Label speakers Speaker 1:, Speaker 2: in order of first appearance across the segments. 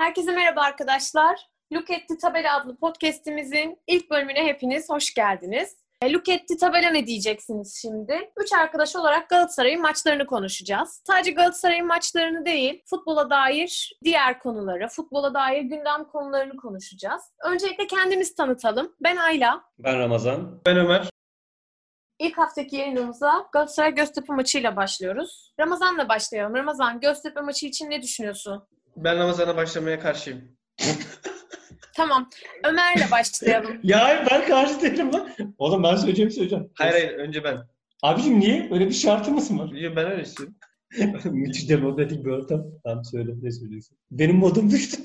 Speaker 1: Herkese merhaba arkadaşlar. Look at the Tabela adlı podcastimizin ilk bölümüne hepiniz hoş geldiniz. E, Look at the Tabela ne diyeceksiniz şimdi? Üç arkadaş olarak Galatasaray'ın maçlarını konuşacağız. Sadece Galatasaray'ın maçlarını değil, futbola dair diğer konuları, futbola dair gündem konularını konuşacağız. Öncelikle kendimizi tanıtalım. Ben Ayla.
Speaker 2: Ben Ramazan.
Speaker 3: Ben Ömer.
Speaker 1: İlk haftaki yayınımıza Galatasaray Göztepe maçıyla başlıyoruz. Ramazan'la başlayalım. Ramazan, Göztepe maçı için ne düşünüyorsun?
Speaker 3: Ben Ramazan'a başlamaya karşıyım.
Speaker 1: Tamam. Ömer'le başlayalım.
Speaker 2: Ya hayır, ben karşı değilim lan. Oğlum ben söyleyeceğim söyleyeceğim.
Speaker 3: Hayır hayır önce ben.
Speaker 2: Abicim niye? Öyle bir şartımız mı var?
Speaker 3: Yo, Ben öyle istiyorum.
Speaker 2: Müthiş demokratik bir ortam. Tamam söyle ne söylüyorsun? Benim modum düştü.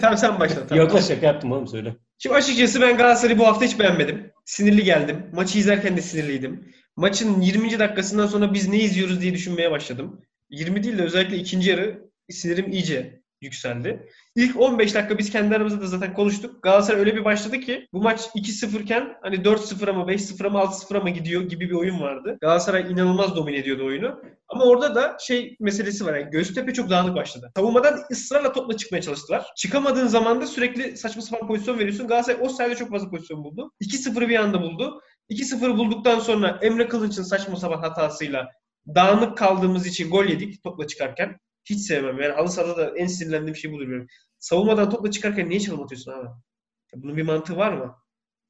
Speaker 3: tamam sen başla. Tamam.
Speaker 2: Yok şaka yaptım oğlum söyle.
Speaker 3: Şimdi açıkçası ben Galatasaray'ı bu hafta hiç beğenmedim. Sinirli geldim. Maçı izlerken de sinirliydim. Maçın 20. dakikasından sonra biz ne izliyoruz diye düşünmeye başladım. 20 değil de özellikle ikinci yarı sinirim iyice yükseldi. İlk 15 dakika biz kendi aramızda da zaten konuştuk. Galatasaray öyle bir başladı ki bu maç 2-0 iken hani 4-0'a mı 5-0'a mı 6-0'a mı gidiyor gibi bir oyun vardı. Galatasaray inanılmaz domine ediyordu oyunu. Ama orada da şey meselesi var. Yani Göztepe çok dağınık başladı. Savunmadan ısrarla topla çıkmaya çalıştılar. Çıkamadığın zaman da sürekli saçma sapan pozisyon veriyorsun. Galatasaray o sayede çok fazla pozisyon buldu. 2-0'ı bir anda buldu. 2-0'ı bulduktan sonra Emre Kılıç'ın saçma sapan hatasıyla dağınık kaldığımız için gol yedik topla çıkarken. Hiç sevmem. Yani halı sahada da en sinirlendiğim şey budur benim. Savunmadan topla çıkarken niye çalım atıyorsun abi? Ya bunun bir mantığı var mı?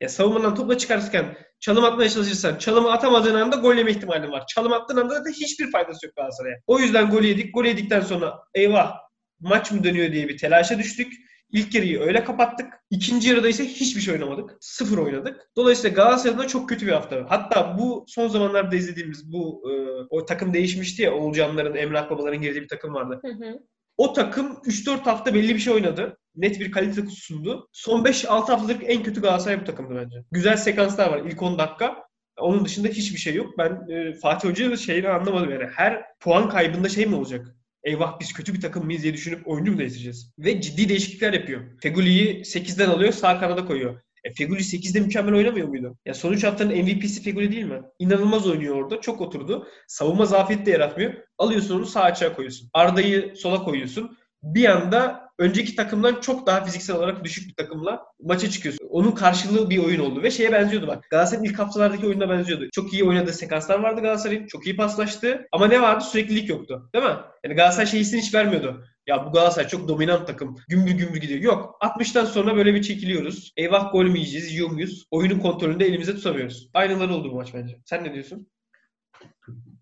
Speaker 3: Ya savunmadan topla çıkarken çalım atmaya çalışırsan çalımı atamadığın anda gol yeme ihtimalin var. Çalım attığın anda da hiçbir faydası yok Galatasaray'a. O yüzden gol yedik. Gol yedikten sonra eyvah maç mı dönüyor diye bir telaşa düştük. İlk yarıyı öyle kapattık. İkinci yarıda ise hiçbir şey oynamadık. Sıfır oynadık. Dolayısıyla Galatasaray'da çok kötü bir hafta. Hatta bu son zamanlarda izlediğimiz bu e, o takım değişmişti ya. Oğulcanların, Emrah Babaların girdiği bir takım vardı.
Speaker 1: Hı hı.
Speaker 3: O takım 3-4 hafta belli bir şey oynadı. Net bir kalite sundu. Son 5-6 haftalık en kötü Galatasaray bu takımdı bence. Güzel sekanslar var ilk 10 dakika. Onun dışında hiçbir şey yok. Ben e, Fatih Hoca'nın şeyini anlamadım yani. Her puan kaybında şey mi olacak? Eyvah biz kötü bir takım mıyız diye düşünüp oyuncu mu değiştireceğiz? Ve ciddi değişiklikler yapıyor. Feguli'yi 8'den alıyor sağ kanada koyuyor. E, Feguli 8'de mükemmel oynamıyor muydu? Ya sonuç haftanın MVP'si Feguli değil mi? İnanılmaz oynuyor orada. Çok oturdu. Savunma zafiyeti de yaratmıyor. Alıyorsun onu sağ açığa koyuyorsun. Arda'yı sola koyuyorsun. Bir anda önceki takımdan çok daha fiziksel olarak düşük bir takımla maça çıkıyorsun. Onun karşılığı bir oyun oldu ve şeye benziyordu bak. Galatasaray'ın ilk haftalardaki oyununa benziyordu. Çok iyi oynadığı sekanslar vardı Galatasaray'ın. Çok iyi paslaştı. Ama ne vardı? Süreklilik yoktu. Değil mi? Yani Galatasaray şeyisini hiç vermiyordu. Ya bu Galatasaray çok dominant takım. Gümbür gümbür gidiyor. Yok. 60'tan sonra böyle bir çekiliyoruz. Eyvah gol mü yiyeceğiz? Yiyor muyuz? Oyunun kontrolünde elimize tutamıyoruz. Aynaları oldu bu maç bence. Sen ne diyorsun?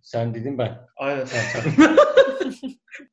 Speaker 2: Sen dedin ben.
Speaker 3: Aynen.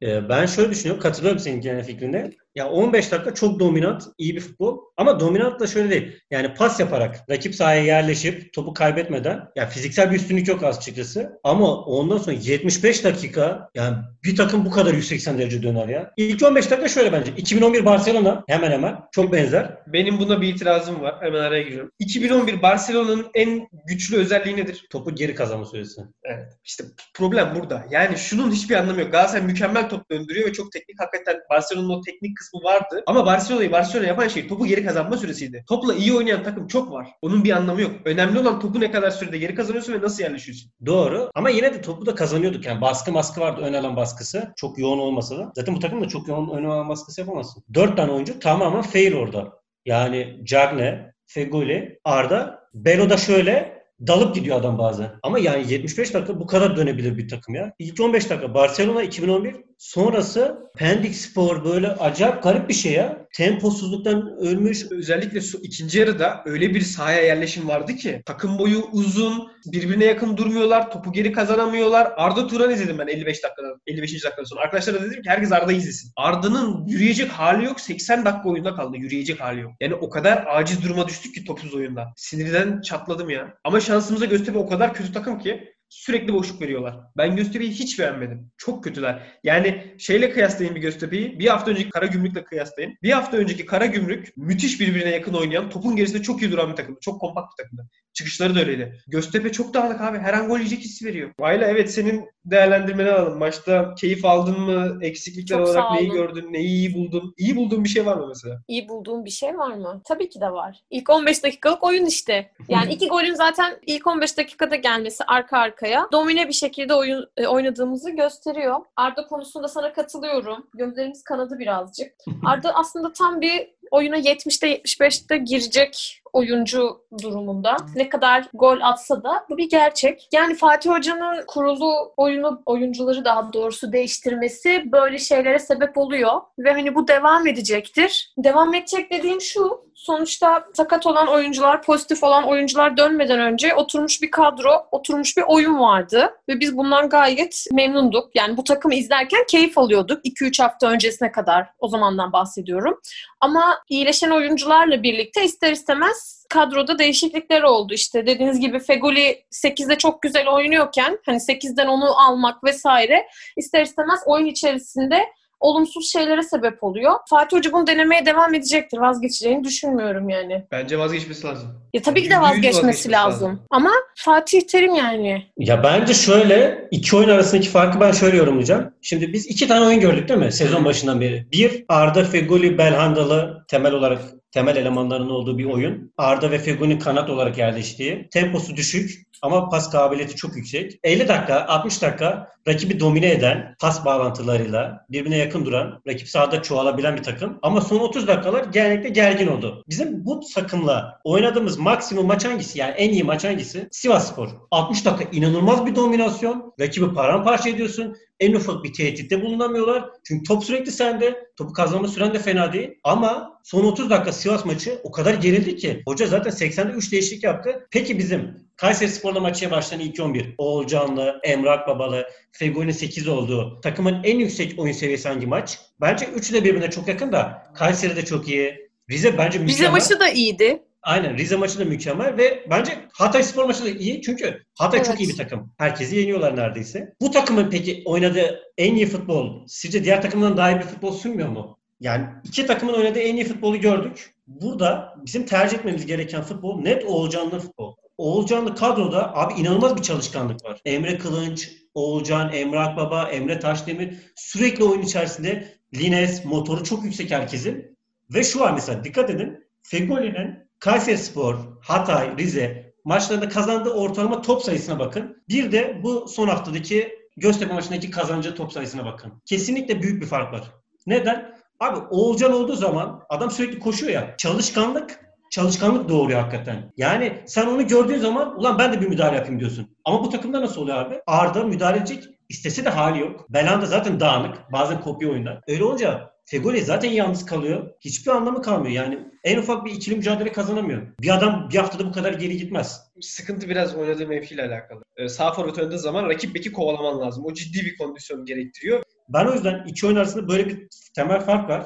Speaker 2: Ee, ben şöyle düşünüyorum. Katılıyorum senin genel fikrine. Ya 15 dakika çok dominant, iyi bir futbol. Ama dominant da şöyle değil. Yani pas yaparak, rakip sahaya yerleşip, topu kaybetmeden. Ya fiziksel bir üstünlük yok açıkçası. Ama ondan sonra 75 dakika yani bir takım bu kadar 180 derece döner ya. İlk 15 dakika şöyle bence. 2011 Barcelona hemen hemen çok benzer.
Speaker 3: Benim buna bir itirazım var. Hemen araya giriyorum. 2011 Barcelona'nın en güçlü özelliği nedir?
Speaker 2: Topu geri kazanma süresi.
Speaker 3: Evet. İşte problem burada. Yani şunun hiçbir anlamı yok. Galatasaray mükemmel top döndürüyor ve çok teknik. Hakikaten Barcelona'nın o teknik kısmı vardı. Ama Barcelona'yı Barcelona yapan şey topu geri kazanma süresiydi. Topla iyi oynayan takım çok var. Onun bir anlamı yok. Önemli olan topu ne kadar sürede geri kazanıyorsun ve nasıl yerleşiyorsun.
Speaker 2: Doğru. Ama yine de topu da kazanıyorduk. Yani baskı maskı vardı ön alan baskısı. Çok yoğun olmasa da. Zaten bu takım da çok yoğun ön alan baskısı yapamazsın. Dört tane oyuncu tamamen fail orada. Yani Cagne, Fegoli, Arda. Belo da şöyle dalıp gidiyor adam bazen. Ama yani 75 dakika bu kadar dönebilir bir takım ya. İlk 15 dakika Barcelona 2011 sonrası Pendik Spor böyle acayip garip bir şey ya. Temposuzluktan ölmüş.
Speaker 3: Özellikle su, ikinci yarıda öyle bir sahaya yerleşim vardı ki takım boyu uzun, birbirine yakın durmuyorlar, topu geri kazanamıyorlar. Arda Turan izledim ben 55 dakikadan, 55. dakikadan sonra. Arkadaşlara dedim ki herkes Arda'yı izlesin. Arda'nın yürüyecek hali yok. 80 dakika oyunda kaldı. Yürüyecek hali yok. Yani o kadar aciz duruma düştük ki topsuz oyunda. Sinirden çatladım ya. Ama şansımıza Göztepe o kadar kötü takım ki sürekli boşluk veriyorlar. Ben Göztepe'yi hiç beğenmedim. Çok kötüler. Yani şeyle kıyaslayın bir Göztepe'yi. Bir hafta önceki Karagümrük'le kıyaslayın. Bir hafta önceki Karagümrük müthiş birbirine yakın oynayan, topun gerisinde çok iyi duran bir takımdı. Çok kompakt bir takımdı. Çıkışları da öyleydi. Göztepe çok dağınık abi. Her an gol yiyecek hissi veriyor. Ayla evet senin değerlendirmeni alalım. Maçta keyif aldın mı? Eksiklikler
Speaker 1: Çok
Speaker 3: olarak neyi gördün? Neyi iyi buldun? İyi bulduğun bir şey var mı mesela?
Speaker 1: İyi bulduğum bir şey var mı? Tabii ki de var. İlk 15 dakikalık oyun işte. Yani iki golün zaten ilk 15 dakikada gelmesi arka arkaya domine bir şekilde oyun e, oynadığımızı gösteriyor. Arda konusunda sana katılıyorum. Gözlerimiz kanadı birazcık. Arda aslında tam bir oyuna 70'te 75'te girecek oyuncu durumunda. Ne kadar gol atsa da bu bir gerçek. Yani Fatih Hoca'nın kurulu oyunu oyuncuları daha doğrusu değiştirmesi böyle şeylere sebep oluyor ve hani bu devam edecektir. Devam edecek dediğim şu. Sonuçta sakat olan oyuncular, pozitif olan oyuncular dönmeden önce oturmuş bir kadro, oturmuş bir oyun vardı ve biz bundan gayet memnunduk. Yani bu takımı izlerken keyif alıyorduk 2-3 hafta öncesine kadar. O zamandan bahsediyorum. Ama iyileşen oyuncularla birlikte ister istemez kadroda değişiklikler oldu. İşte dediğiniz gibi Fegoli 8'de çok güzel oynuyorken hani 8'den onu almak vesaire ister istemez oyun içerisinde olumsuz şeylere sebep oluyor. Fatih Hoca bunu denemeye devam edecektir. Vazgeçeceğini düşünmüyorum yani.
Speaker 3: Bence vazgeçmesi lazım.
Speaker 1: Ya tabii ki de vazgeçmesi
Speaker 3: vazgeçmesi
Speaker 1: lazım.
Speaker 3: lazım.
Speaker 1: Ama Fatih Terim yani.
Speaker 2: Ya bence şöyle iki oyun arasındaki farkı ben şöyle yorumlayacağım. Şimdi biz iki tane oyun gördük değil mi sezon başından beri? Bir Arda Fegoli Belhandalı temel olarak temel elemanlarının olduğu bir oyun. Arda ve Fegoli'nin kanat olarak yerleştiği. Temposu düşük ama pas kabiliyeti çok yüksek. 50 dakika, 60 dakika rakibi domine eden, pas bağlantılarıyla birbirine yakın duran, rakip sahada çoğalabilen bir takım. Ama son 30 dakikalar genellikle gergin oldu. Bizim bu takımla oynadığımız maksimum maç hangisi? Yani en iyi maç hangisi? Sivasspor. 60 dakika inanılmaz bir dominasyon. Rakibi paramparça ediyorsun. En ufak bir tehditte bulunamıyorlar. Çünkü top sürekli sende. Topu kazanma süren de fena değil. Ama son 30 dakika Sivas maçı o kadar gerildi ki. Hoca zaten 80'de 3 değişiklik yaptı. Peki bizim Kayseri Spor'la maçıya başlayan ilk 11. Oğulcanlı, Emrah Babalı, Fegoli'nin 8 olduğu takımın en yüksek oyun seviyesi hangi maç? Bence üçü de birbirine çok yakın da Kayseri de çok iyi. Rize bence mükemmel.
Speaker 1: Bize maçı da iyiydi.
Speaker 2: Aynen Rize maçı da mükemmel ve bence Hatay Spor maçı da iyi çünkü Hatay
Speaker 1: Evet.
Speaker 2: çok iyi bir takım. Herkesi yeniyorlar neredeyse. Bu takımın peki oynadığı en iyi futbol sizce diğer takımdan daha iyi bir futbol sunmuyor mu? Yani iki takımın oynadığı en iyi futbolu gördük. Burada bizim tercih etmemiz gereken futbol net Oğulcanlı futbol. Oğulcanlı kadroda abi inanılmaz bir çalışkanlık var. Emre Kılınç, Oğulcan, Emre Akbaba, Emre Taşdemir sürekli oyun içerisinde Lines, motoru çok yüksek herkesin. Ve şu var mesela dikkat edin. Fegoli'nin Kayserispor, Hatay, Rize maçlarında kazandığı ortalama top sayısına bakın. Bir de bu son haftadaki Göztepe maçındaki kazanıcı top sayısına bakın. Kesinlikle büyük bir fark var. Neden? Abi Oğulcan olduğu zaman adam sürekli koşuyor ya. Çalışkanlık çalışkanlık doğuruyor hakikaten. Yani sen onu gördüğün zaman ulan ben de bir müdahale yapayım diyorsun. Ama bu takımda nasıl oluyor abi? Arda müdahale edecek istese de hali yok. Belanda zaten dağınık. Bazen kopya oyunlar. Öyle olunca Fegoli zaten yalnız kalıyor. Hiçbir anlamı kalmıyor. Yani en ufak bir ikili mücadele kazanamıyor. Bir adam bir haftada bu kadar geri gitmez.
Speaker 3: Sıkıntı biraz oynadığı mevkiyle alakalı. Ee, Sağ forvet oynadığı zaman rakip beki kovalaman lazım. O ciddi bir kondisyon gerektiriyor.
Speaker 2: Ben o yüzden iki oyun arasında böyle bir temel fark var.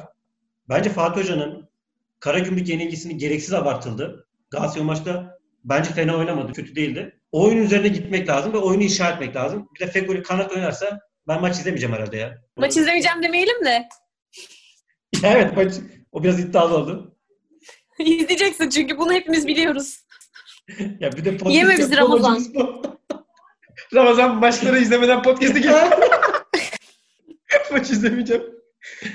Speaker 2: Bence Fatih Hoca'nın Karagümrük yenilgisini gereksiz abartıldı. Galatasaray maçta bence fena oynamadı. Kötü değildi. Oyun üzerine gitmek lazım ve oyunu inşa etmek lazım. Bir de Fegoli kanat oynarsa ben maç izlemeyeceğim herhalde ya.
Speaker 1: Maç izlemeyeceğim demeyelim de.
Speaker 2: evet maç o biraz iddialı oldu.
Speaker 1: İzleyeceksin çünkü bunu hepimiz biliyoruz.
Speaker 2: ya bir de podcast
Speaker 1: Yeme bizi Ramazan.
Speaker 3: Ramazan maçları izlemeden podcast'e gel. Maç izlemeyeceğim.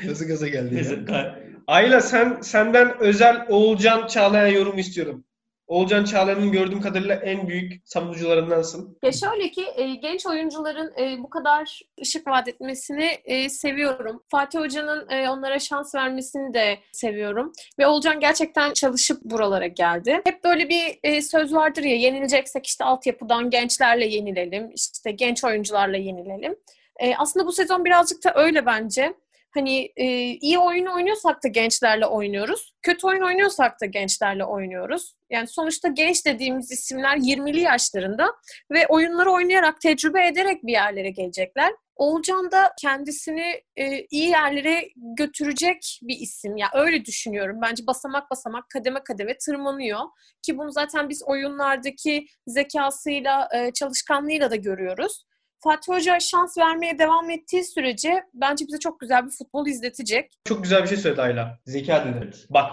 Speaker 3: Nasıl gaza geldi
Speaker 2: Neyse,
Speaker 3: ya. Ayla sen senden özel Oğulcan Çağlayan yorum istiyorum. Oğulcan Çağlayan'ın gördüğüm kadarıyla en büyük savunucularındansın.
Speaker 1: Ya şöyle ki e, genç oyuncuların e, bu kadar ışık vaat etmesini e, seviyorum. Fatih Hoca'nın e, onlara şans vermesini de seviyorum. Ve Olcan gerçekten çalışıp buralara geldi. Hep böyle bir e, söz vardır ya yenileceksek işte altyapıdan gençlerle yenilelim. işte genç oyuncularla yenilelim. E, aslında bu sezon birazcık da öyle bence. Hani e, iyi oyun oynuyorsak da gençlerle oynuyoruz. Kötü oyun oynuyorsak da gençlerle oynuyoruz. Yani sonuçta genç dediğimiz isimler 20'li yaşlarında ve oyunları oynayarak, tecrübe ederek bir yerlere gelecekler. Oğulcan da kendisini e, iyi yerlere götürecek bir isim. Ya öyle düşünüyorum. Bence basamak basamak, kademe kademe tırmanıyor. Ki bunu zaten biz oyunlardaki zekasıyla, e, çalışkanlığıyla da görüyoruz. Fatih Hoca şans vermeye devam ettiği sürece bence bize çok güzel bir futbol izletecek.
Speaker 3: Çok güzel bir şey söyledi Ayla. Zeka dedi. Bak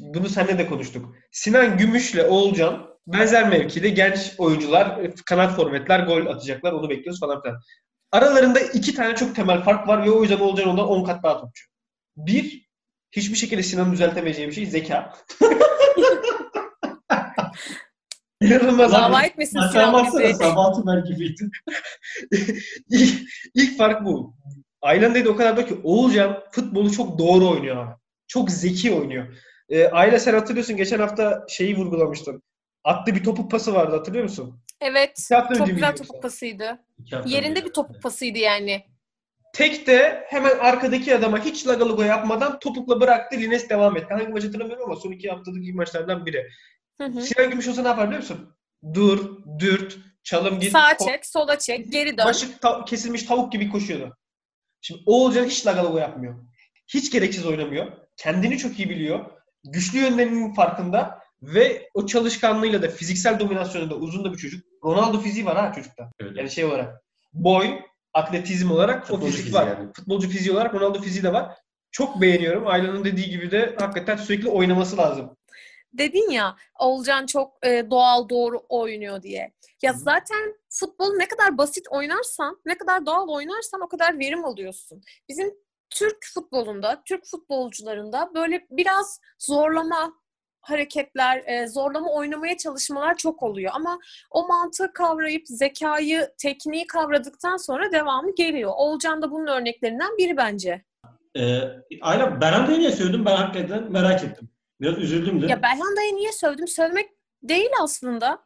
Speaker 3: bunu seninle de konuştuk. Sinan Gümüş'le Oğulcan benzer mevkide genç oyuncular, kanat forvetler gol atacaklar. Onu bekliyoruz falan filan. Aralarında iki tane çok temel fark var ve o yüzden Olcan ondan 10 kat daha topçu. Bir, hiçbir şekilde Sinan'ın düzeltemeyeceği bir şey zeka. İnanılmaz.
Speaker 1: Dava etmesin Sinan bizi.
Speaker 2: Sabah Tümer gibiydi.
Speaker 3: ilk, ilk fark bu. Aylan dedi o kadar da ki Oğulcan futbolu çok doğru oynuyor abi. Çok zeki oynuyor. Ee, Ayla sen hatırlıyorsun geçen hafta şeyi vurgulamıştın. Attı bir topuk pası vardı hatırlıyor musun?
Speaker 1: Evet. Çok güzel topuk
Speaker 3: yoksa?
Speaker 1: pasıydı. Yerinde bir topuk pasıydı yani.
Speaker 3: Tek de hemen arkadaki adama hiç lagalugo yapmadan topukla bıraktı. Lines devam etti. Hangi maç hatırlamıyorum ama son iki haftadaki maçlardan biri.
Speaker 1: Hı hı.
Speaker 3: Sinan Gümüş olsa ne yapar biliyor musun? Dur, dürt, çalım git.
Speaker 1: Sağa çek, sola çek, geri dön.
Speaker 3: Başı ta- kesilmiş tavuk gibi koşuyordu. Şimdi Oğulcan hiç lagalugo yapmıyor. Hiç gereksiz oynamıyor. Kendini çok iyi biliyor. Güçlü yönlerinin farkında ve o çalışkanlığıyla da fiziksel dominasyonunda uzun da bir çocuk. Ronaldo fiziği var ha çocukta.
Speaker 2: Öyle.
Speaker 3: Yani şey olarak. Boy, atletizm olarak
Speaker 2: Futbolcu
Speaker 3: o fizik
Speaker 2: fiziği
Speaker 3: var.
Speaker 2: yani.
Speaker 3: Futbolcu fiziği olarak Ronaldo fiziği de var. Çok beğeniyorum. Ayla'nın dediği gibi de hakikaten sürekli oynaması lazım.
Speaker 1: Dedin ya Olcan çok e, doğal doğru oynuyor diye. Ya
Speaker 3: Hı.
Speaker 1: zaten futbolu ne kadar basit oynarsan, ne kadar doğal oynarsan o kadar verim alıyorsun. Bizim Türk futbolunda, Türk futbolcularında böyle biraz zorlama hareketler, e, zorlama oynamaya çalışmalar çok oluyor. Ama o mantığı kavrayıp zekayı, tekniği kavradıktan sonra devamı geliyor. Olcan da bunun örneklerinden biri bence.
Speaker 2: Ee, Ayla Berhanda'yı niye söyledin? Ben hakikaten merak ettim. Biraz üzüldüm de.
Speaker 1: Ya Belhanda'ya niye sövdüm? Sövmek değil aslında.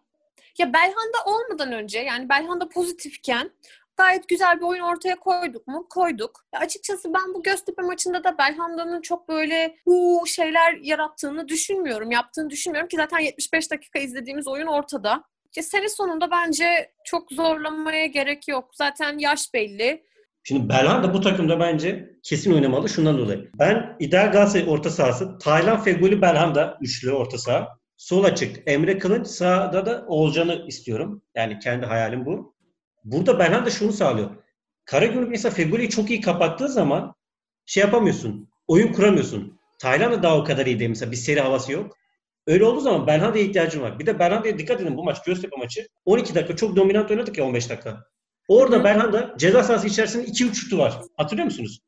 Speaker 1: Ya Belhanda olmadan önce yani Belhanda pozitifken gayet güzel bir oyun ortaya koyduk mu? Koyduk. Ya açıkçası ben bu Göztepe maçında da Belhanda'nın çok böyle bu şeyler yarattığını düşünmüyorum. Yaptığını düşünmüyorum ki zaten 75 dakika izlediğimiz oyun ortada. Ya sene sonunda bence çok zorlamaya gerek yok. Zaten yaş belli.
Speaker 2: Şimdi Belhanda bu takımda bence kesin oynamalı şundan dolayı. Ben ideal Galatasaray orta sahası Taylan Feguli Belhanda üçlü orta saha. Sol açık Emre Kılınç sağda da Oğulcan'ı istiyorum. Yani kendi hayalim bu. Burada Belhanda şunu sağlıyor. Karagümrük mesela Feguli'yi çok iyi kapattığı zaman şey yapamıyorsun. Oyun kuramıyorsun. Taylan da daha o kadar iyi değil mesela. Bir seri havası yok. Öyle olduğu zaman Belhanda'ya ihtiyacım var. Bir de Belhanda'ya dikkat edin bu maç Göztepe maçı. 12 dakika çok dominant oynadık ya 15 dakika. Orada
Speaker 1: Hı.
Speaker 2: Belhanda ceza sahası içerisinde 2-3 şutu var. Hatırlıyor musunuz?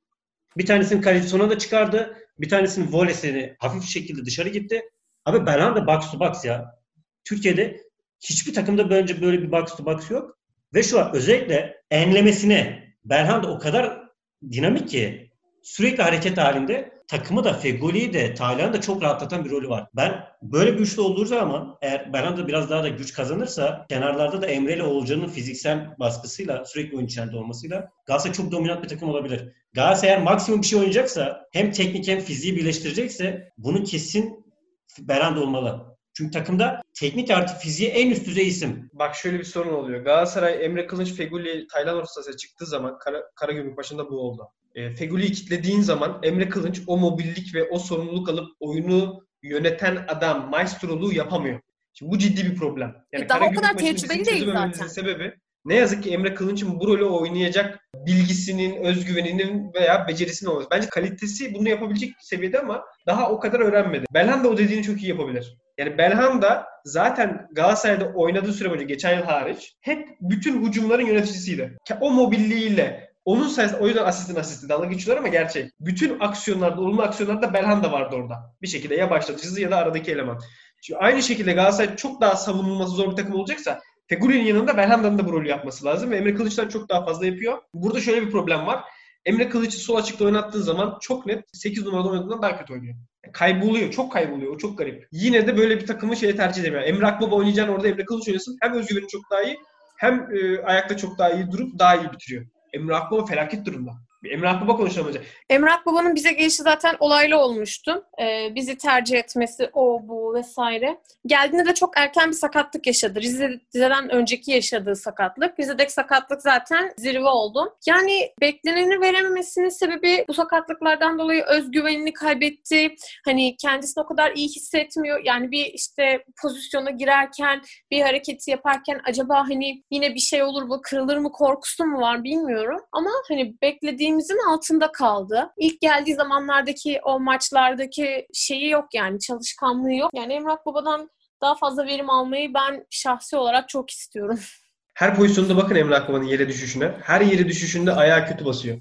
Speaker 2: Bir tanesinin kaleci sonuna da çıkardı. Bir tanesinin volesini hafif şekilde dışarı gitti. Abi Belhanda box to box ya. Türkiye'de hiçbir takımda bence böyle bir box to box yok. Ve şu an özellikle enlemesine Belhanda o kadar dinamik ki sürekli hareket halinde takımı da Fegoli'yi de Taylan'ı da çok rahatlatan bir rolü var. Ben böyle bir üçlü olduğu zaman eğer Belhanda biraz daha da güç kazanırsa kenarlarda da Emre ile Oğulcan'ın fiziksel baskısıyla sürekli oyun içerisinde olmasıyla Galatasaray çok dominant bir takım olabilir. Galatasaray eğer maksimum bir şey oynayacaksa hem teknik hem fiziği birleştirecekse bunun kesin Belhanda olmalı. Çünkü takımda teknik artı fiziği en üst düzey isim.
Speaker 3: Bak şöyle bir sorun oluyor. Galatasaray Emre Kılınç Feguli Taylan orta sahaya çıktığı zaman Kara, Karagümrük başında bu oldu. E, Feguli'yi kitlediğin zaman Emre Kılınç o mobillik ve o sorumluluk alıp oyunu yöneten adam maestroluğu yapamıyor. Şimdi bu ciddi bir problem.
Speaker 1: E, daha o kadar tecrübeli değil zaten.
Speaker 3: sebebi ne yazık ki Emre Kılınç'ın bu rolü oynayacak bilgisinin, özgüveninin veya becerisinin olması. Bence kalitesi bunu yapabilecek seviyede ama daha o kadar öğrenmedi. Belhanda o dediğini çok iyi yapabilir. Yani Belhanda zaten Galatasaray'da oynadığı süre boyunca geçen yıl hariç hep bütün hücumların yöneticisiydi. O mobilliğiyle onun sayesinde o yüzden asistin asisti dalga geçiyorlar ama gerçek. Bütün aksiyonlarda, olumlu aksiyonlarda Belhanda vardı orada. Bir şekilde ya başlatıcısı ya da aradaki eleman. Şimdi aynı şekilde Galatasaray çok daha savunulması zor bir takım olacaksa Fegüli'nin yanında Belhanda'nın da bu rolü yapması lazım ve Emre Kılıç'tan çok daha fazla yapıyor. Burada şöyle bir problem var. Emre Kılıç'ı sol açıkta oynattığı zaman çok net 8 numarada oynadığından daha kötü oynuyor. Kayboluyor. Çok kayboluyor. O çok garip. Yine de böyle bir takımı şeye tercih edemiyor. Emre Akbaba oynayacağını orada Emre Kılıç oynasın. Hem özgüveni çok daha iyi hem e, ayakta çok daha iyi durup daha iyi bitiriyor. Emre Akbaba felaket durumda. Bir Emre Akbaba konuşalım önce.
Speaker 1: Emrah Baba'nın bize gelişi zaten olaylı olmuştu. Ee, bizi tercih etmesi, o bu vesaire. Geldiğinde de çok erken bir sakatlık yaşadı. Rize, Rize'den önceki yaşadığı sakatlık. Rize'deki sakatlık zaten zirve oldu. Yani bekleneni verememesinin sebebi bu sakatlıklardan dolayı özgüvenini kaybetti. Hani kendisini o kadar iyi hissetmiyor. Yani bir işte pozisyona girerken, bir hareketi yaparken acaba hani yine bir şey olur mu, kırılır mı korkusu mu var bilmiyorum. Ama hani beklediğimizin altında kaldı. İlk geldiği zamanlardaki o maçlardaki şeyi yok yani çalışkanlığı yok. Yani Emrah Baba'dan daha fazla verim almayı ben şahsi olarak çok istiyorum.
Speaker 3: Her pozisyonda bakın Emre Akbaba'nın yere düşüşüne. Her yere düşüşünde ayağı kötü basıyor.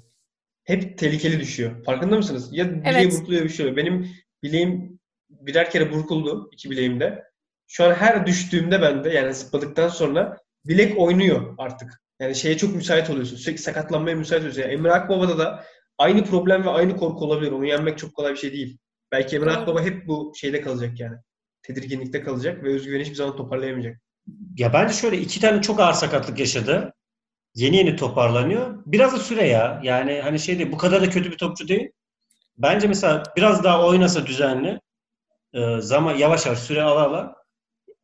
Speaker 3: Hep tehlikeli düşüyor. Farkında mısınız? Ya bileği
Speaker 1: Evet.
Speaker 3: burkuluyor bir şey. Benim bileğim birer kere burkuldu. iki bileğimde. Şu an her düştüğümde bende yani zıpladıktan sonra bilek oynuyor artık. Yani şeye çok müsait oluyorsun. Sürekli sakatlanmaya müsait oluyorsun. Yani Emre Akbaba'da da aynı problem ve aynı korku olabilir. Onu yenmek çok kolay bir şey değil. Belki Emre. Akbaba hep bu şeyde kalacak yani. Tedirginlikte kalacak ve özgüveni hiçbir zaman toparlayamayacak.
Speaker 2: Ya bence şöyle iki tane çok ağır sakatlık yaşadı. Yeni yeni toparlanıyor. Biraz da süre ya. Yani hani şey değil, bu kadar da kötü bir topçu değil. Bence mesela biraz daha oynasa düzenli e, zaman yavaş yavaş süre ala ala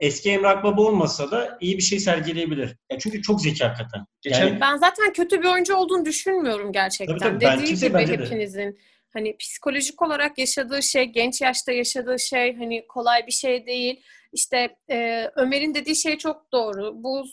Speaker 2: eski Emre Akbaba olmasa da iyi bir şey sergileyebilir. Ya çünkü çok zeki hakikaten.
Speaker 3: Geçen-
Speaker 2: Yani
Speaker 1: Ben zaten kötü bir oyuncu olduğunu düşünmüyorum gerçekten.
Speaker 2: Tabii tabii, ben
Speaker 1: Dediği
Speaker 2: kimse
Speaker 1: gibi
Speaker 2: bence de.
Speaker 1: hepinizin hani psikolojik olarak yaşadığı şey, genç yaşta yaşadığı şey hani kolay bir şey değil. İşte e, Ömer'in dediği şey çok doğru. Bu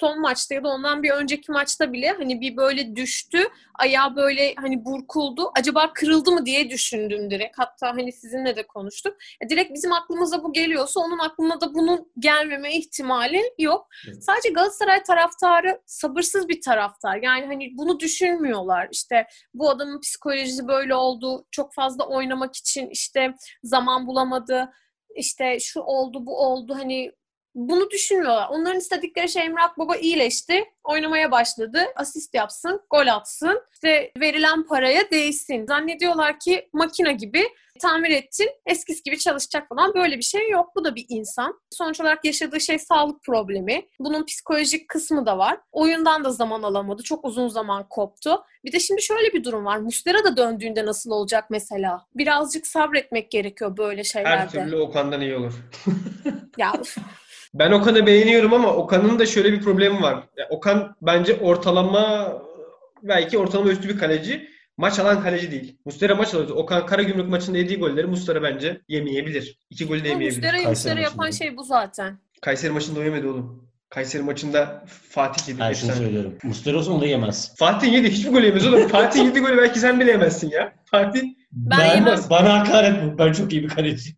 Speaker 1: son maçta ya da ondan bir önceki maçta bile hani bir böyle düştü. Ayağı böyle hani burkuldu. Acaba kırıldı mı diye düşündüm direkt. Hatta hani sizinle de konuştuk. Ya direkt bizim aklımıza bu geliyorsa onun aklına da bunun gelmeme ihtimali yok.
Speaker 2: Evet.
Speaker 1: Sadece Galatasaray taraftarı sabırsız bir taraftar. Yani hani bunu düşünmüyorlar. İşte bu adamın psikolojisi böyle oldu. Çok fazla oynamak için işte zaman bulamadı. İşte şu oldu, bu oldu. Hani bunu düşünmüyorlar. Onların istedikleri şey Emre Akbaba iyileşti. Oynamaya başladı. Asist yapsın, gol atsın. İşte verilen paraya değsin. Zannediyorlar ki makine gibi tamir ettin, eskisi gibi çalışacak falan. Böyle bir şey yok. Bu da bir insan. Sonuç olarak yaşadığı şey sağlık problemi. Bunun psikolojik kısmı da var. Oyundan da zaman alamadı. Çok uzun zaman koptu. Bir de şimdi şöyle bir durum var. Muslera da döndüğünde nasıl olacak mesela? Birazcık sabretmek gerekiyor böyle
Speaker 3: Her
Speaker 1: şeylerde.
Speaker 3: türlü Okan'dan iyi olur.
Speaker 1: Ya
Speaker 3: Ben Okan'ı beğeniyorum ama Okan'ın da şöyle bir problemi var. Ya Okan bence ortalama belki ortalama üstü bir kaleci. Maç alan kaleci değil. Mustera maç alıyor. Okan Karagümrük maçında yediği golleri Mustera bence yemeyebilir. İki golü de yemeyebilir.
Speaker 1: Muslera'yı
Speaker 2: Kayseri
Speaker 1: Muslera yapan şey bu zaten.
Speaker 3: Kayseri maçında yemedi oğlum. Kayseri maçında Fatih yedi.
Speaker 2: ben şunu söylüyorum. Muslera olsa onu da yemez.
Speaker 3: Fatih yedi. Hiçbir gol yemez oğlum. Fatih yedi golü belki sen bile yemezsin ya. Fatih
Speaker 1: Ben yemem.
Speaker 2: Bana hakaret bu. Ben çok iyi bir kaleci.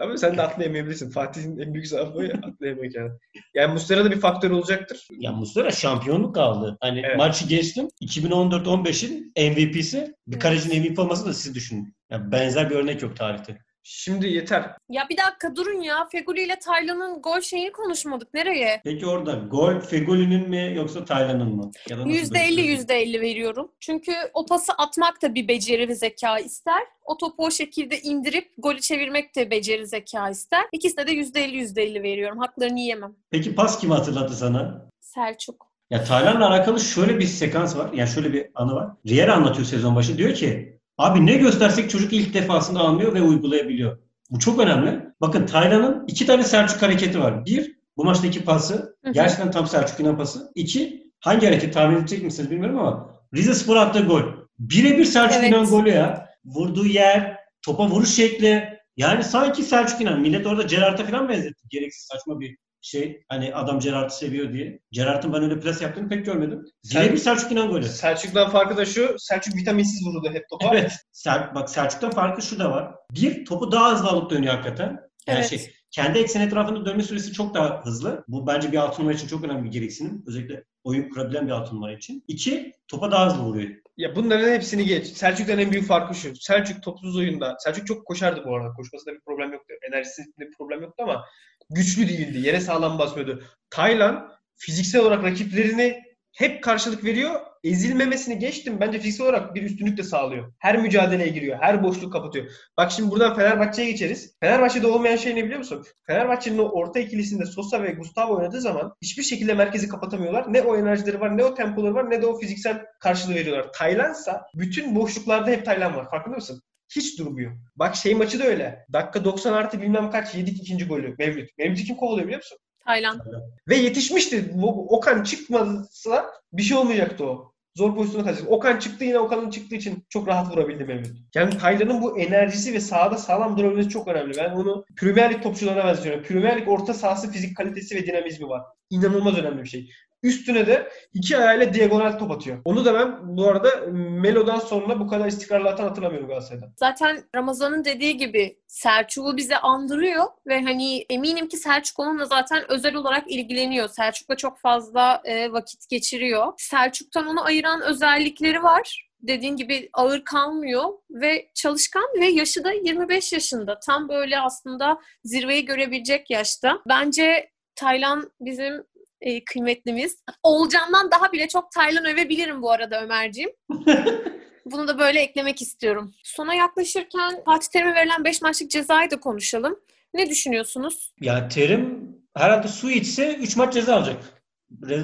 Speaker 3: Ama sen de atlayamayabilirsin. Fatih'in en büyük zaafı ya atlayamak yani. Yani Muslera'da bir faktör olacaktır.
Speaker 2: Ya Muslera şampiyonluk aldı. Hani
Speaker 3: Evet.
Speaker 2: maçı geçtim. 2014-15'in MVP'si. Bir
Speaker 1: Evet.
Speaker 2: kalecinin MVP olması da siz düşünün. Ya benzer bir örnek yok tarihte.
Speaker 3: Şimdi yeter.
Speaker 1: Ya bir dakika durun ya. Feguli ile Taylan'ın gol şeyini konuşmadık. Nereye?
Speaker 2: Peki orada gol Fegoli'nin mi yoksa Taylan'ın mı? Ya da nasıl
Speaker 1: Yüzde elli,
Speaker 2: bekliyorsun?
Speaker 1: yüzde elli veriyorum. Çünkü o pası atmak da bir beceri ve zeka ister. O topu o şekilde indirip golü çevirmek de beceri zeka ister. İkisine de yüzde elli, yüzde elli veriyorum. Haklarını yiyemem.
Speaker 2: Peki pas kimi hatırlattı sana?
Speaker 1: Selçuk.
Speaker 2: Ya Taylan'la alakalı şöyle bir sekans var. Yani şöyle bir anı var. Riera anlatıyor sezon başı. Diyor ki abi ne göstersek çocuk ilk defasında anlıyor ve uygulayabiliyor. Bu çok önemli. Bakın Taylan'ın iki tane Selçuk hareketi var. Bir, bu maçtaki pası. Gerçekten tam Selçuk İnan pası. İki, hangi hareket tahmin edecek misiniz bilmiyorum ama Rize Spor attığı gol. Birebir Selçuk
Speaker 1: Evet.
Speaker 2: İnan golü ya. Vurduğu yer, topa vuruş şekli. Yani sanki Selçuk İnan. Millet orada Gerard'a falan benzetti. Gereksiz saçma bir şey. Hani adam Gerard'ı seviyor diye. Gerard'ın ben öyle plas yaptığını pek görmedim. Birebir Selçuk İnan golü.
Speaker 3: Selçuk'tan farkı da şu. Selçuk vitaminsiz vurdu hep topa.
Speaker 2: Evet. Sel, bak Selçuk'tan farkı şu da var. Bir, topu daha hızlı alıp dönüyor hakikaten. Yani
Speaker 1: Evet.
Speaker 2: şey, kendi eksen etrafında dönme süresi çok daha hızlı. Bu bence bir altın numara için çok önemli bir gereksinim. Özellikle oyun kurabilen bir altın numara için. İki, topa daha hızlı vuruyor.
Speaker 3: Ya bunların hepsini geç. Selçuk'tan en büyük farkı şu. Selçuk topsuz oyunda. Selçuk çok koşardı bu arada. Koşmasında bir problem yoktu. Enerjisinde bir problem yoktu ama güçlü değildi. Yere sağlam basmıyordu. Taylan fiziksel olarak rakiplerini hep karşılık veriyor. Ezilmemesini geçtim. Bence fiziksel olarak bir üstünlük de sağlıyor. Her mücadeleye giriyor. Her boşluk kapatıyor. Bak şimdi buradan Fenerbahçe'ye geçeriz. Fenerbahçe'de olmayan şey ne biliyor musun? Fenerbahçe'nin o orta ikilisinde Sosa ve Gustavo oynadığı zaman hiçbir şekilde merkezi kapatamıyorlar. Ne o enerjileri var, ne o tempoları var, ne de o fiziksel karşılığı veriyorlar. Taylansa bütün boşluklarda hep Taylan var. Farkında mısın? Hiç durmuyor. Bak şey maçı da öyle. Dakika 90 artı bilmem kaç yedik ikinci golü. Mevlüt. Mevlüt'ü kim kovalıyor biliyor musun?
Speaker 1: Taylan.
Speaker 3: Ve yetişmişti. Okan çıkmazsa bir şey olmayacaktı o. Zor pozisyona kalacak. Okan çıktı yine Okan'ın çıktığı için çok rahat vurabildi Mevlüt. Yani Taylan'ın bu enerjisi ve sahada sağlam durabilmesi çok önemli. Ben onu Premier Lig topçularına benziyorum. Premier Lig orta sahası fizik kalitesi ve dinamizmi var. İnanılmaz önemli bir şey. Üstüne de iki ayağıyla diagonal top atıyor. Onu da ben bu arada Melo'dan sonra bu kadar istikrarlı atan hatırlamıyorum Galatasaray'dan.
Speaker 1: Zaten Ramazan'ın dediği gibi Selçuk'u bize andırıyor ve hani eminim ki Selçuk onunla zaten özel olarak ilgileniyor. Selçuk'la çok fazla e, vakit geçiriyor. Selçuk'tan onu ayıran özellikleri var. Dediğin gibi ağır kalmıyor ve çalışkan ve yaşı da 25 yaşında. Tam böyle aslında zirveyi görebilecek yaşta. Bence Taylan bizim e, kıymetlimiz. Olcan'dan daha bile çok Taylan övebilirim bu arada Ömerciğim. Bunu da böyle eklemek istiyorum. Sona yaklaşırken Fatih Terim'e verilen 5 maçlık cezayı da konuşalım. Ne düşünüyorsunuz?
Speaker 2: Ya Terim herhalde su içse 3 maç ceza alacak.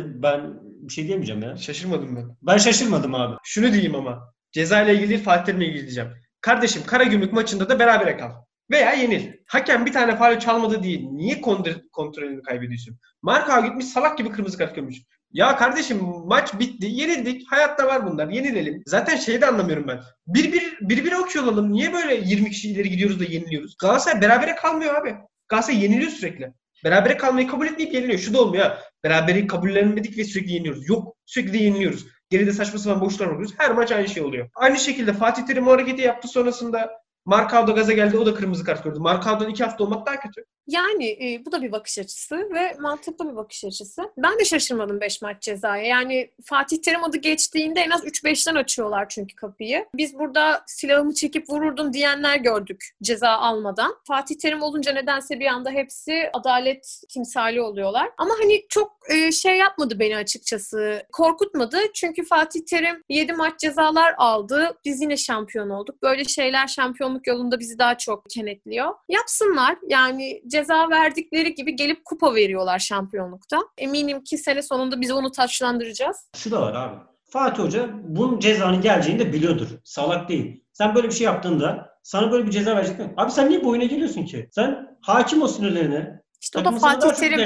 Speaker 2: Ben bir şey diyemeyeceğim ya.
Speaker 3: Şaşırmadım ben.
Speaker 2: Ben şaşırmadım abi.
Speaker 3: Şunu diyeyim ama. Ceza ile ilgili değil Fatih Terim'le ilgili diyeceğim. Kardeşim Karagümrük maçında da berabere kal. Veya yenil. Hakem bir tane faul çalmadı değil. Niye kontrol, kontrolünü kaybediyorsun? Marka gitmiş salak gibi kırmızı kart görmüş. Ya kardeşim maç bitti. Yenildik. Hayatta var bunlar. Yenilelim. Zaten şeyi de anlamıyorum ben. Bir bir, bir, bir okey olalım. Niye böyle 20 kişi ileri gidiyoruz da yeniliyoruz? Galatasaray berabere kalmıyor abi. Galatasaray yeniliyor sürekli. Berabere kalmayı kabul etmeyip yeniliyor. Şu da olmuyor ha. Beraberi kabullenmedik ve sürekli yeniliyoruz. Yok. Sürekli de yeniliyoruz. Geride saçma sapan boşlar oluyoruz. Her maç aynı şey oluyor. Aynı şekilde Fatih Terim o hareketi yaptı sonrasında Markao da gaza geldi. O da kırmızı kart gördü. Markao'dan iki hafta olmak daha kötü.
Speaker 1: Yani e, bu da bir bakış açısı ve mantıklı bir bakış açısı. Ben de şaşırmadım 5 maç cezaya. Yani Fatih Terim adı geçtiğinde en az 3-5'ten açıyorlar çünkü kapıyı. Biz burada silahımı çekip vururdum diyenler gördük ceza almadan. Fatih Terim olunca nedense bir anda hepsi adalet timsali oluyorlar. Ama hani çok e, şey yapmadı beni açıkçası. Korkutmadı. Çünkü Fatih Terim 7 maç cezalar aldı. Biz yine şampiyon olduk. Böyle şeyler şampiyonluk yolunda bizi daha çok kenetliyor. Yapsınlar. Yani ceza verdikleri gibi gelip kupa veriyorlar şampiyonlukta. Eminim ki sene sonunda biz onu taçlandıracağız.
Speaker 2: Şu da var abi. Fatih Hoca bunun cezanın geleceğini de biliyordur. Salak değil. Sen böyle bir şey yaptığında sana böyle bir ceza verecek mi? Abi sen niye bu oyuna geliyorsun ki? Sen hakim o sinirlerine.
Speaker 1: İşte o da Fatih Terim.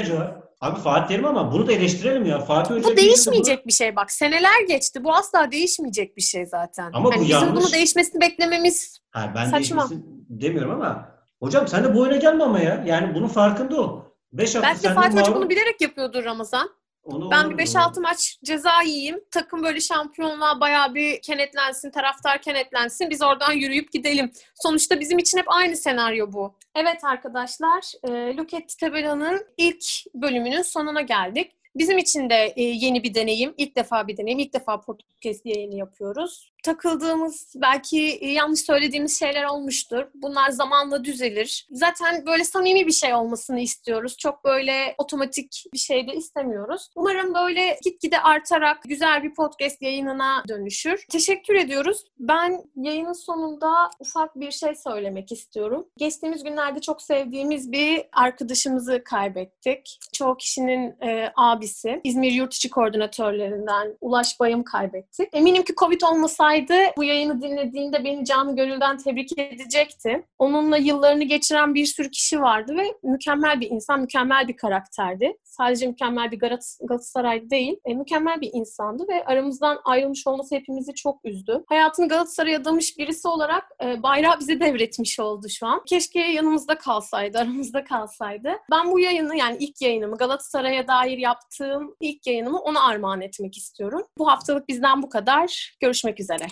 Speaker 2: Abi Fatih Terim ama bunu da eleştirelim ya. Fatih Hoca
Speaker 1: Bu
Speaker 2: bir de
Speaker 1: değişmeyecek bir şey bak. Seneler geçti. Bu asla değişmeyecek bir şey zaten.
Speaker 2: Ama bu
Speaker 1: Hani bizim
Speaker 2: yanlış.
Speaker 1: bunu değişmesini beklememiz
Speaker 2: bunu- Ha, ben
Speaker 1: Saçma.
Speaker 2: değişmesin demiyorum ama hocam sen de bu oyuna gelme ama ya. Yani bunun farkında ol. 5 hafta
Speaker 1: belki de Fatih Hoca bunu bilerek yapıyordur Ramazan.
Speaker 2: Onu-
Speaker 1: Ben
Speaker 2: onu-
Speaker 1: bir 5-6 maç ceza yiyeyim. Takım böyle şampiyonluğa bayağı bir kenetlensin, taraftar kenetlensin. Biz oradan yürüyüp gidelim. Sonuçta bizim için hep aynı senaryo bu. Evet arkadaşlar, e, Luketti Tabela'nın ilk bölümünün sonuna geldik. Bizim için de e, yeni bir deneyim, ilk defa bir deneyim, ilk defa podcast yayını yapıyoruz. Takıldığımız, belki e, yanlış söylediğimiz şeyler olmuştur. Bunlar zamanla düzelir. Zaten böyle samimi bir şey olmasını istiyoruz. Çok böyle otomatik bir şey de istemiyoruz. Umarım böyle gitgide artarak güzel bir podcast yayınına dönüşür. Teşekkür ediyoruz. Ben yayının sonunda ufak bir şey söylemek istiyorum. Geçtiğimiz günlerde çok sevdiğimiz bir arkadaşımızı kaybettik. Çoğu kişinin e, abisi. İzmir Yurtiçi Koordinatörlerinden Ulaş Bayım kaybettik. Eminim ki Covid olmasaydı bu yayını dinlediğinde beni canı gönülden tebrik edecekti. Onunla yıllarını geçiren bir sürü kişi vardı ve mükemmel bir insan, mükemmel bir karakterdi. Sadece mükemmel bir Galat- Galatasaray değil, e, mükemmel bir insandı ve aramızdan ayrılmış olması hepimizi çok üzdü. Hayatını Galatasaray'a adamış birisi olarak e, bayrağı bize devretmiş oldu şu an. Keşke yanımızda kalsaydı, aramızda kalsaydı. Ben bu yayını yani ilk yayınımı Galatasaray'a dair yaptığım ilk yayınımı ona armağan etmek istiyorum. Bu haftalık bizden bu kadar. Görüşmek üzere.